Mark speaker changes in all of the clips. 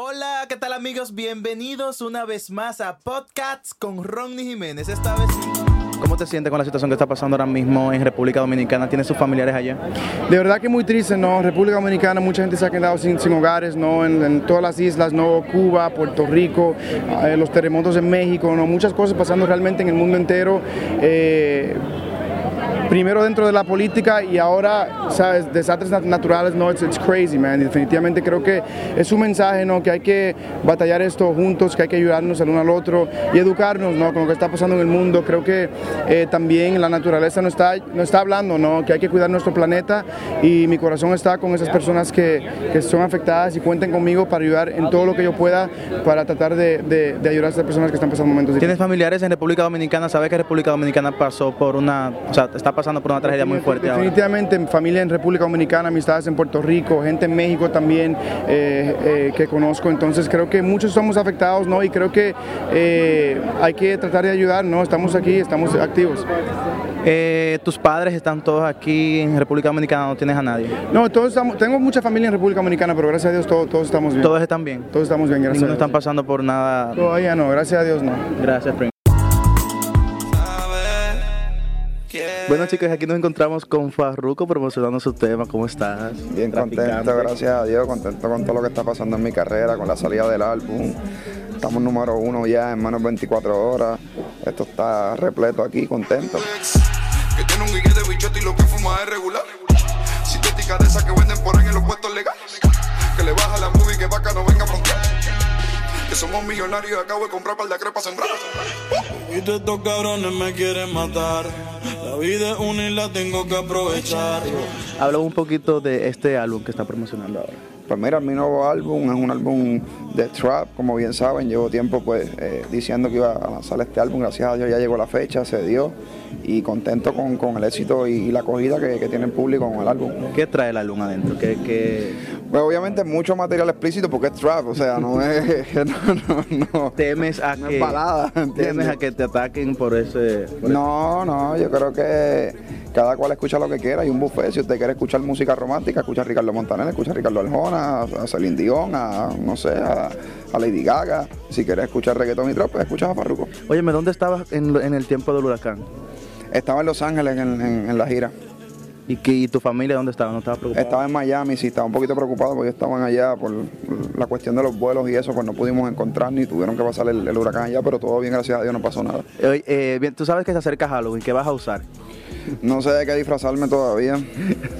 Speaker 1: Hola, ¿qué tal amigos? Bienvenidos una vez más a Podcasts con Ronnie Jiménez. Esta vez... ¿Cómo te sientes con la situación que está pasando ahora mismo en República Dominicana? ¿Tienes sus familiares allá?
Speaker 2: De verdad que muy triste, ¿no? República Dominicana, mucha gente se ha quedado sin, hogares, ¿no? En, en todas las islas, ¿no? Cuba, Puerto Rico, eh, los terremotos en México, ¿no? Muchas cosas pasando realmente en el mundo entero. Eh, primero dentro de la política y ahora, ¿sabes? Desastres nat- naturales, no, it's, it's crazy, man. Definitivamente creo que es un mensaje, ¿no? Que hay que batallar esto juntos, que hay que ayudarnos el uno al otro y educarnos, ¿no? Con lo que está pasando en el mundo. Creo que eh, también la naturaleza nos está, nos está hablando, ¿no? Que hay que cuidar nuestro planeta y mi corazón está con esas personas que, que son afectadas y cuenten conmigo para ayudar en todo lo que yo pueda para tratar de, de- de ayudar a esas personas que están pasando momentos difíciles.
Speaker 1: ¿Tienes familiares en República Dominicana? ¿Sabes que República Dominicana pasó por una... O sea, está pasando por una tragedia muy fuerte ahora?
Speaker 2: Definitivamente, familia en República Dominicana, amistades en Puerto Rico, gente en México también eh, eh, que conozco. Entonces creo que muchos somos afectados, ¿no? Y creo que eh, hay que tratar de ayudar, ¿no? Estamos aquí, estamos activos.
Speaker 1: Eh, ¿Tus padres están todos aquí en República Dominicana? ¿No tienes a nadie?
Speaker 2: No, todos estamos, tengo mucha familia en República Dominicana, pero gracias a Dios todos, todos estamos bien.
Speaker 1: ¿Todos están bien?
Speaker 2: Todos estamos bien, gracias a
Speaker 1: están pasando por nada.
Speaker 2: Todavía no, gracias a Dios no.
Speaker 1: Gracias, Prim. Bueno chicos, aquí nos encontramos con Farruko promocionando su tema. ¿Cómo estás?
Speaker 3: Bien contento, gracias a Dios, contento con todo lo que está pasando en mi carrera, con la salida del álbum. Estamos número uno ya en menos de 24 horas. Esto está repleto aquí, contento.
Speaker 4: Que tiene un guille de bichote y lo que fuma es regular. Sintética de esas que venden por ahí en los puestos legales. Que le baja la movie que vaca no venga a frontear. Que somos millonarios y acabo de comprar par de crepas sembrar.
Speaker 5: Y todos estos cabrones me quieren matar. Vida es una y la tengo que aprovechar.
Speaker 1: Habla un poquito de este álbum que está promocionando ahora.
Speaker 3: Pues mira, mi nuevo álbum es un álbum de trap, como bien saben, llevo tiempo pues eh, diciendo que iba a lanzar este álbum, gracias a Dios ya llegó la fecha, se dio y contento con, con el éxito y, y la acogida que, que tiene el público con el álbum.
Speaker 1: ¿Qué trae el álbum adentro? ¿Qué, qué
Speaker 3: obviamente mucho material explícito porque es trap, o sea, no es, no, no, no.
Speaker 1: temes a
Speaker 3: No es
Speaker 1: que
Speaker 3: balada,
Speaker 1: temes a que te ataquen por ese? por
Speaker 3: No, no, yo creo que cada cual escucha lo que quiera. Hay un buffet. Si usted quiere escuchar música romántica, escucha a Ricardo Montaner, escucha a Ricardo Arjona, a Celine Dion, a, no sé, a, a Lady Gaga. Si quieres escuchar reggaetón y trap, pues escuchas a Farruko.
Speaker 1: Óyeme, ¿dónde estabas en, el tiempo del huracán?
Speaker 3: Estaba en Los Ángeles en, en- en la gira.
Speaker 1: ¿Y, qué, y tu familia dónde estaba? ¿No estabas preocupado?
Speaker 3: Estaba en Miami, sí, estaba un poquito preocupado porque estaban allá por la cuestión de los vuelos y eso, pues no pudimos encontrar ni tuvieron que pasar el, el huracán allá, pero todo bien, gracias a Dios, no pasó nada.
Speaker 1: Eh, bien, tú sabes que se acerca Halloween, ¿qué vas a usar?
Speaker 3: No sé de qué disfrazarme todavía.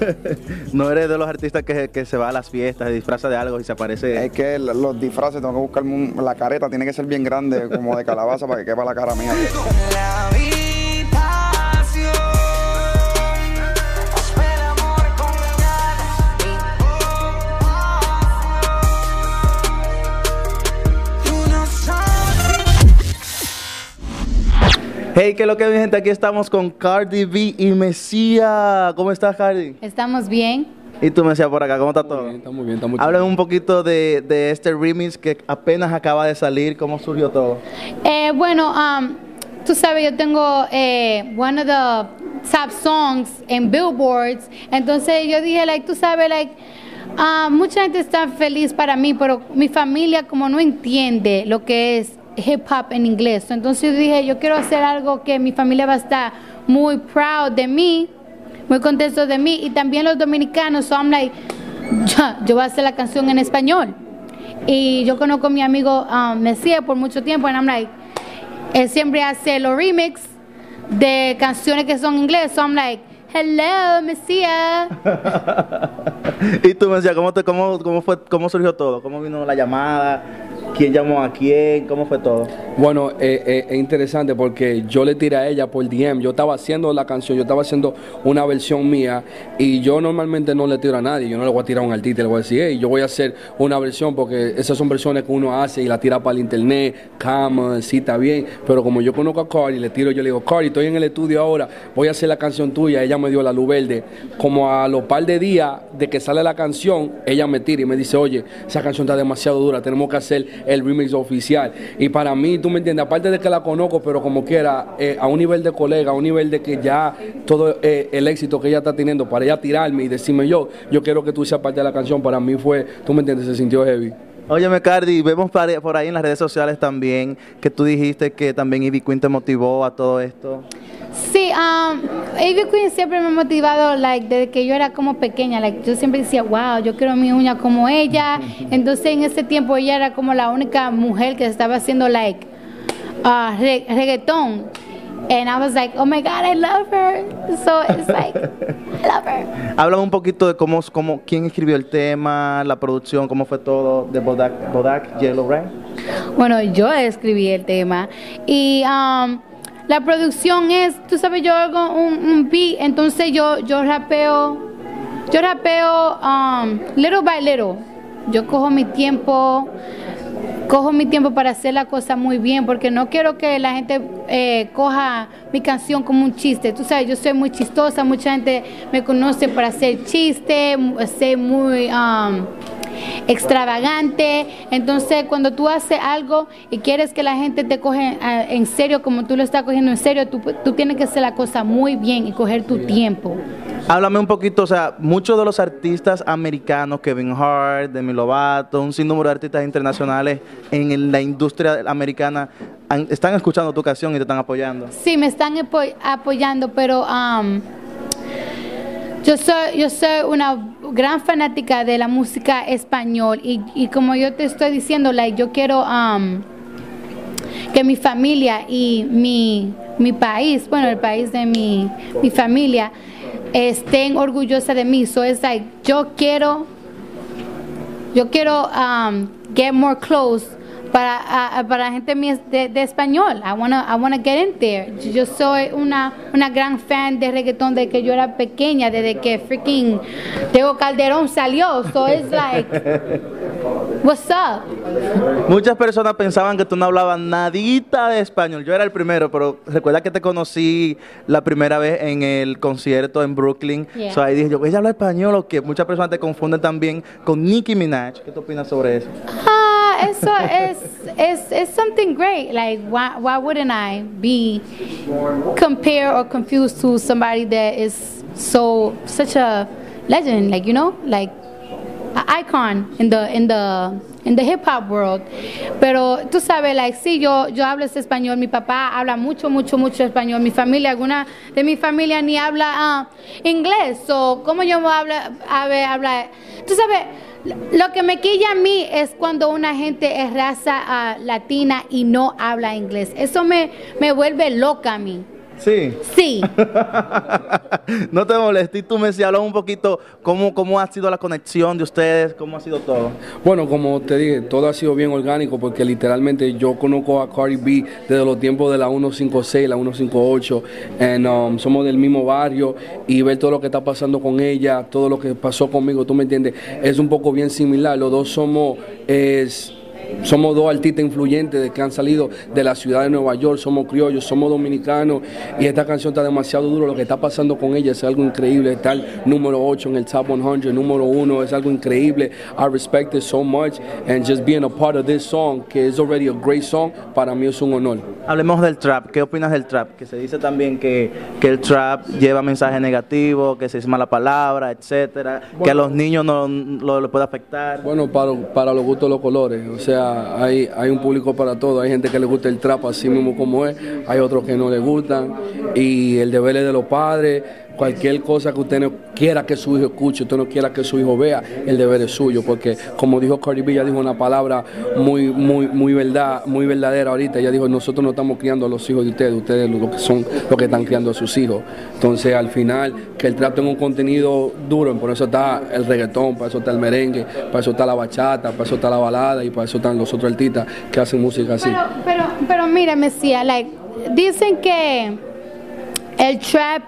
Speaker 1: no eres de los artistas que, que se va a las fiestas, se disfraza de algo y se aparece.
Speaker 3: Es que los disfraces, tengo que buscar un- la careta, tiene que ser bien grande, como de calabaza, para que quepa la cara mía.
Speaker 1: Hey, ¿qué es lo que mi gente? Aquí estamos con Cardi B y Mesía. ¿Cómo estás, Cardi?
Speaker 6: Estamos bien.
Speaker 1: Y tú, Mesía, por acá, ¿cómo está todo?
Speaker 7: Está muy bien, está muy
Speaker 1: Háblame un poquito de, de este remix que apenas acaba de salir, ¿cómo surgió todo?
Speaker 6: Eh, bueno, um, tú sabes, yo tengo eh, one of the top songs en Billboards. Entonces yo dije, like, tú sabes, like, ah, mucha gente está feliz para mí, pero mi familia como no entiende lo que es hip hop en inglés. Entonces yo dije, yo quiero hacer algo que mi familia va a estar muy proud de mí, muy contento de mí y también los dominicanos. So I'm like, yo, yo voy a hacer la canción en español. Y yo conozco a mi amigo um, Mesías por mucho tiempo, and I'm like, él siempre hace los remix de canciones que son en inglés. So I'm like, hello, Mesías.
Speaker 1: y tú, Mesía, ¿cómo, te, cómo, cómo, fue, ¿cómo surgió todo? ¿Cómo vino la llamada? ¿Quién llamó a quién? ¿Cómo fue todo?
Speaker 7: Bueno, eh, eh, es interesante porque yo le tiré a ella por DM. Yo estaba haciendo la canción, yo estaba haciendo una versión mía y yo normalmente no le tiro a nadie. Yo no le voy a tirar a un artista, le voy a decir, hey, yo voy a hacer una versión porque esas son versiones que uno hace y la tira para el internet, cama, sí, está bien. Pero como yo conozco a Cardi, le tiro, yo le digo, Cardi, estoy en el estudio ahora, voy a hacer la canción tuya. Ella me dio la luz verde. Como a los par de días de que sale la canción, ella me tira y me dice, oye, esa canción está demasiado dura, tenemos que hacer el remix oficial. Y para mí, tú me entiendes, aparte de que la conozco, pero como quiera, eh, a un nivel de colega, a un nivel de que ya todo eh, el éxito que ella está teniendo, para ella tirarme y decirme yo, yo quiero que tú seas parte de la canción, para mí fue, tú me entiendes, se sintió heavy.
Speaker 1: Óyeme, Cardi, vemos por ahí en las redes sociales también que tú dijiste que también Ivy Queen te motivó a todo esto.
Speaker 6: Sí, um, Ivy Queen siempre me ha motivado, like, desde que yo era como pequeña, like, yo siempre decía, wow, yo quiero mi uña como ella. Entonces, en ese tiempo ella era como la única mujer que estaba haciendo, like, uh, re- reggaetón. And I was like, oh my God, I love her. So it's like, I love her.
Speaker 1: Háblame un poquito de cómo, cómo, quién escribió el tema, la producción, cómo fue todo de Bodak, Bodak Yellow Rain.
Speaker 6: Bueno, yo escribí el tema y um, la producción es, tú sabes, yo hago un, un beat, entonces yo, yo rapeo, yo rapeo um, little by little. Yo cojo mi tiempo, cojo mi tiempo para hacer la cosa muy bien, porque no quiero que la gente eh, coja mi canción como un chiste. Tú sabes, yo soy muy chistosa, mucha gente me conoce para hacer chiste, ser muy um, extravagante. Entonces, cuando tú haces algo y quieres que la gente te coge ah, en serio, como tú lo estás cogiendo en serio, tú, tú tienes que hacer la cosa muy bien y coger tu tiempo.
Speaker 1: Háblame un poquito, o sea, muchos de los artistas americanos, Kevin Hart, Demi Lovato, un sinnúmero de artistas internacionales en la industria americana, están escuchando tu canción y te están apoyando.
Speaker 6: Sí, me están apo- apoyando, pero um, yo soy yo soy una gran fanática de la música español y, y como yo te estoy diciendo, like, yo quiero um, que mi familia y mi, mi país, bueno, el país de mi, mi familia, estén orgullosas de mí. So it's like, yo quiero yo quiero um, get more close para, a- para la gente mía de, de español. I wanna, I wanna get in there. Yo soy una, una gran fan de reggaetón desde que yo era pequeña, desde que freaking Tego Calderón salió. So it's like, what's up?
Speaker 1: Muchas personas pensaban que tú no hablabas nadita de español. Yo era el primero, pero recuerda que te conocí la primera vez en el concierto en Brooklyn.
Speaker 6: Yeah.
Speaker 1: So ahí dije yo, ¿ella habla español o qué? Muchas personas te confunden también con Nicki Minaj. ¿Qué tú opinas sobre eso?
Speaker 6: Ah, es, es, es something great. Like, why, why wouldn't I be compared or confused to somebody that is so such a legend? Like, you know, like an icon in the in the in the hip hop world. Pero tú sabes, like, sí, yo yo hablo ese español. Mi papá habla mucho, mucho, mucho español. Mi familia, alguna de mi familia ni habla ah, inglés. So, ¿cómo yo habla, a ver, habla? Tú sabes. Lo que me quilla a mí es cuando una gente es raza ah, latina y no habla inglés. Eso me, me vuelve loca a mí.
Speaker 1: Sí.
Speaker 6: Sí.
Speaker 1: no te molestes. Y tú me si hablas un poquito cómo, cómo ha sido la conexión de ustedes, cómo ha sido todo.
Speaker 7: Bueno, como te dije, todo ha sido bien orgánico porque literalmente yo conozco a Cardi B desde los tiempos de la 156, la 158, and, um, somos del mismo barrio y ver todo lo que está pasando con ella, todo lo que pasó conmigo, tú me entiendes, es un poco bien similar. Los dos somos... Es, somos dos artistas influyentes de que han salido de la ciudad de Nueva York, somos criollos, somos dominicanos y esta canción está demasiado duro, lo que está pasando con ella es algo increíble, está el número 8 en el top 100, número 1 es algo increíble, I respect it so much and just being a part of this song, que es already a great song, para mí es un honor.
Speaker 1: Hablemos del trap. ¿Qué opinas del trap? Que se dice también que, que el trap lleva mensajes negativos, que se dice mala palabra, etcétera, que a los niños no lo, lo puede afectar.
Speaker 7: Bueno, para, para los gustos los colores, o sea, hay, un público para todo, hay gente que le gusta el trap así mismo como es, hay otros que no le gustan, y el deber es de los padres, cualquier cosa que usted no quiera que su hijo escuche, usted no quiera que su hijo vea, el deber es suyo, porque como dijo Cardi B, ella dijo una palabra muy, muy, muy verdad, muy verdadera ahorita, ella dijo, nosotros no estamos criando a los hijos de ustedes, ustedes lo que son los que están criando a sus hijos. Entonces, al final, que el trap tenga un contenido duro, por eso está el reggaetón, para eso está el merengue, para eso está la bachata, para eso está la balada y para eso están los otros artistas que hacen música así.
Speaker 6: Pero, pero, pero mira, Mesía, dicen que el trap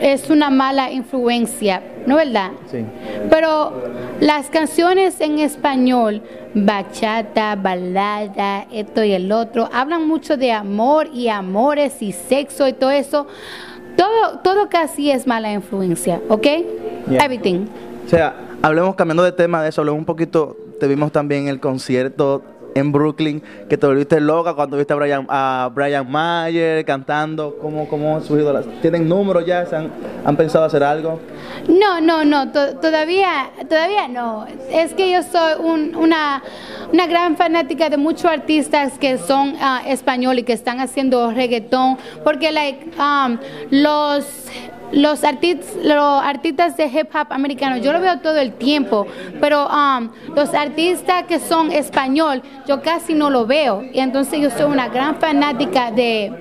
Speaker 6: es una mala influencia, ¿no es verdad?
Speaker 1: Sí.
Speaker 6: Pero las canciones en español, bachata, balada, esto y el otro, hablan mucho de amor y amores y sexo y todo eso. Todo, todo casi es mala influencia, ¿ok?
Speaker 1: Yeah.
Speaker 6: Everything.
Speaker 1: O sea, hablemos cambiando de tema de eso, hablemos un poquito, te vimos también el concierto en Brooklyn, que te volviste loca cuando viste a Brian, a Brian Mayer cantando. ¿Cómo, cómo han surgido las... ¿Tienen números ya? ¿Se han, pensado hacer algo?
Speaker 6: No, no, no, to- todavía, todavía no. Es que yo soy un- una, una gran fanática de muchos artistas que son ah, españoles y que están haciendo reggaetón, porque like, um, los los, artis- los artistas de hip hop americanos, yo lo veo todo el tiempo, pero um, los artistas que son español, yo casi no lo veo. Y entonces yo soy una gran fanática de,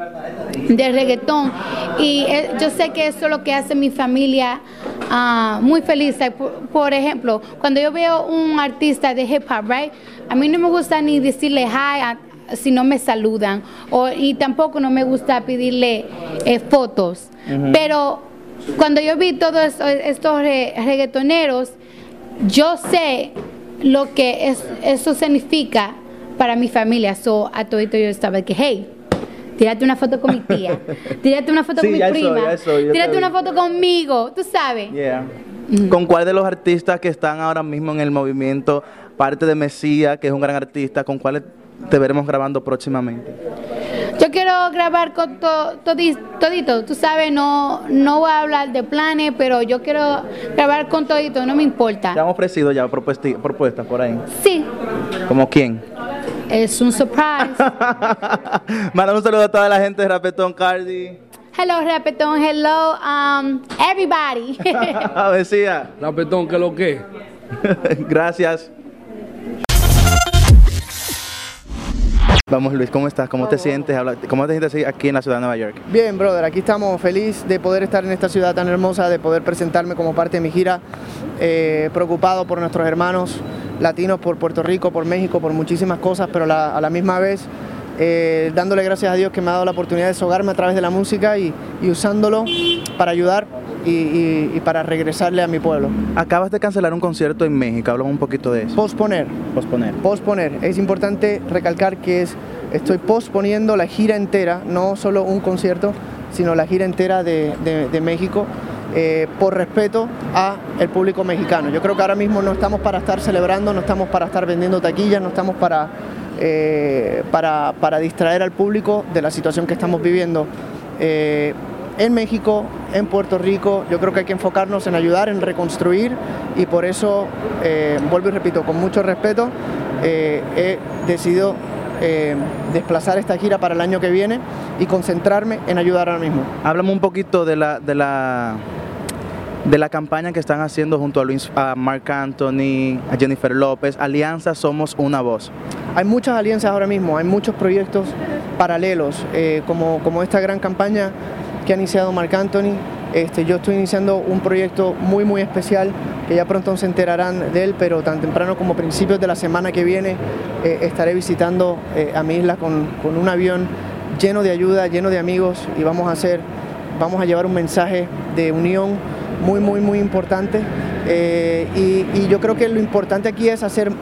Speaker 6: de reggaetón. Y eh, yo sé que eso es lo que hace mi familia ah, muy feliz. Por, por ejemplo, cuando yo veo un artista de hip hop, right? A mí no me gusta ni decirle hi a- si no me saludan. O, y tampoco no me gusta pedirle eh, fotos. Pero cuando yo vi todos estos, estos re- reggaetoneros, yo sé lo que es- eso significa para mi familia. So, a todo yo estaba que, hey, tírate una foto con mi tía, tírate una foto
Speaker 1: Sí,
Speaker 6: con mi
Speaker 1: eso,
Speaker 6: prima,
Speaker 1: eso,
Speaker 6: tírate
Speaker 1: te
Speaker 6: una foto conmigo, tú sabes.
Speaker 1: Yeah. ¿Con cuál de los artistas que están ahora mismo en el movimiento, parte de Mesías, que es un gran artista, con cuáles te veremos grabando próximamente?
Speaker 6: Yo quiero grabar con to- todi- todito, tú sabes, no, no voy a hablar de planes, pero yo quiero grabar con todito, no me
Speaker 1: Te
Speaker 6: importa.
Speaker 1: han ofrecido ya propuestas por ahí.
Speaker 6: Sí,
Speaker 1: ¿Como quién?
Speaker 6: es un surprise.
Speaker 1: Manda un saludo a toda la gente de Rapetón Cardi.
Speaker 6: Hello, Repetón, hello, um, everybody.
Speaker 1: Mesías,
Speaker 7: Rapetón, ¿qué es lo que?
Speaker 1: gracias. Vamos Luis, ¿cómo estás? ¿Cómo te sientes? ¿Cómo te sientes aquí en la ciudad de Nueva York?
Speaker 8: Bien, brother, aquí estamos feliz de poder estar en esta ciudad tan hermosa, de poder presentarme como parte de mi gira, eh, preocupado por nuestros hermanos latinos, por Puerto Rico, por México, por muchísimas cosas, pero la- a la misma vez eh, dándole gracias a Dios que me ha dado la oportunidad de desahogarme a través de la música y, y usándolo para ayudar y, y- y para regresarle a mi pueblo.
Speaker 1: Acabas de cancelar un concierto en México, hablamos un poquito de eso.
Speaker 8: Posponer,
Speaker 1: Posponer.
Speaker 8: posponer. Es importante recalcar que es, estoy posponiendo la gira entera, no solo un concierto, sino la gira entera de, de- de México, eh, por respeto a el público mexicano. Yo creo que ahora mismo no estamos para estar celebrando, no estamos para estar vendiendo taquillas, no estamos para, eh, para, para distraer al público de la situación que estamos viviendo. Eh, en México, en Puerto Rico, yo creo que hay que enfocarnos en ayudar, en reconstruir y por eso, eh, vuelvo y repito, con mucho respeto, eh, he decidido eh, desplazar esta gira para el año que viene y concentrarme en ayudar ahora mismo.
Speaker 1: Háblame un poquito de la, de la de la campaña que están haciendo junto a Luis, a Marc Anthony, a Jennifer López, Alianza Somos Una Voz.
Speaker 8: Hay muchas alianzas ahora mismo, hay muchos proyectos paralelos, eh, como, como esta gran campaña que ha iniciado Marc Anthony. Este, yo estoy iniciando un proyecto muy muy especial que ya pronto se enterarán de él, pero tan temprano como principios de la semana que viene eh, estaré visitando eh, a mi isla con, con un avión lleno de ayuda, lleno de amigos y vamos a hacer, vamos a llevar un mensaje de unión muy muy muy importante Eh, y, y yo creo que lo importante aquí es hacer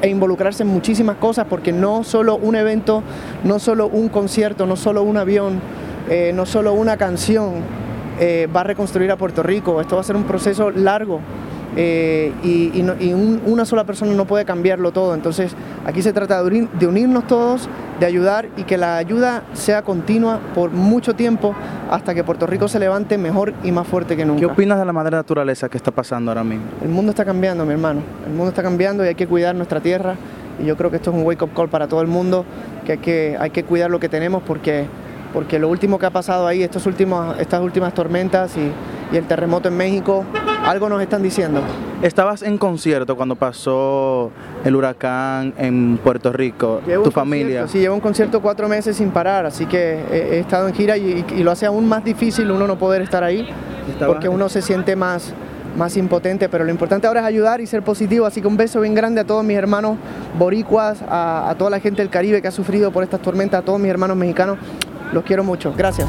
Speaker 8: e involucrarse en muchísimas cosas porque no solo un evento, no solo un concierto, no solo un avión, eh, no solo una canción eh, va a reconstruir a Puerto Rico. Esto va a ser un proceso largo eh, y, y no- y un- una sola persona no puede cambiarlo todo. Entonces aquí se trata de, unir- de unirnos todos, de ayudar y que la ayuda sea continua por mucho tiempo hasta que Puerto Rico se levante mejor y más fuerte que nunca.
Speaker 1: ¿Qué opinas de la madre naturaleza que está pasando ahora mismo?
Speaker 8: El mundo está cambiando, mi hermano. El mundo está cambiando y hay que cuidar nuestra tierra. Y yo creo que esto es un wake-up call para todo el mundo, que hay que, hay que cuidar lo que tenemos porque, porque lo último que ha pasado ahí, estos últimos, estas últimas tormentas y, y el terremoto en México, algo nos están diciendo.
Speaker 1: Estabas en concierto cuando pasó el huracán en Puerto Rico,
Speaker 8: Llevo
Speaker 1: tu familia.
Speaker 8: Sí, llevo un concierto cuatro meses sin parar, así que he, he estado en gira y, y lo hace aún más difícil uno no poder estar ahí,
Speaker 1: Estaba-
Speaker 8: porque uno se siente más, más impotente, pero lo importante ahora es ayudar y ser positivo, así que un beso bien grande a todos mis hermanos boricuas, a, a toda la gente del Caribe que ha sufrido por estas tormentas, a todos mis hermanos mexicanos, los quiero mucho, gracias.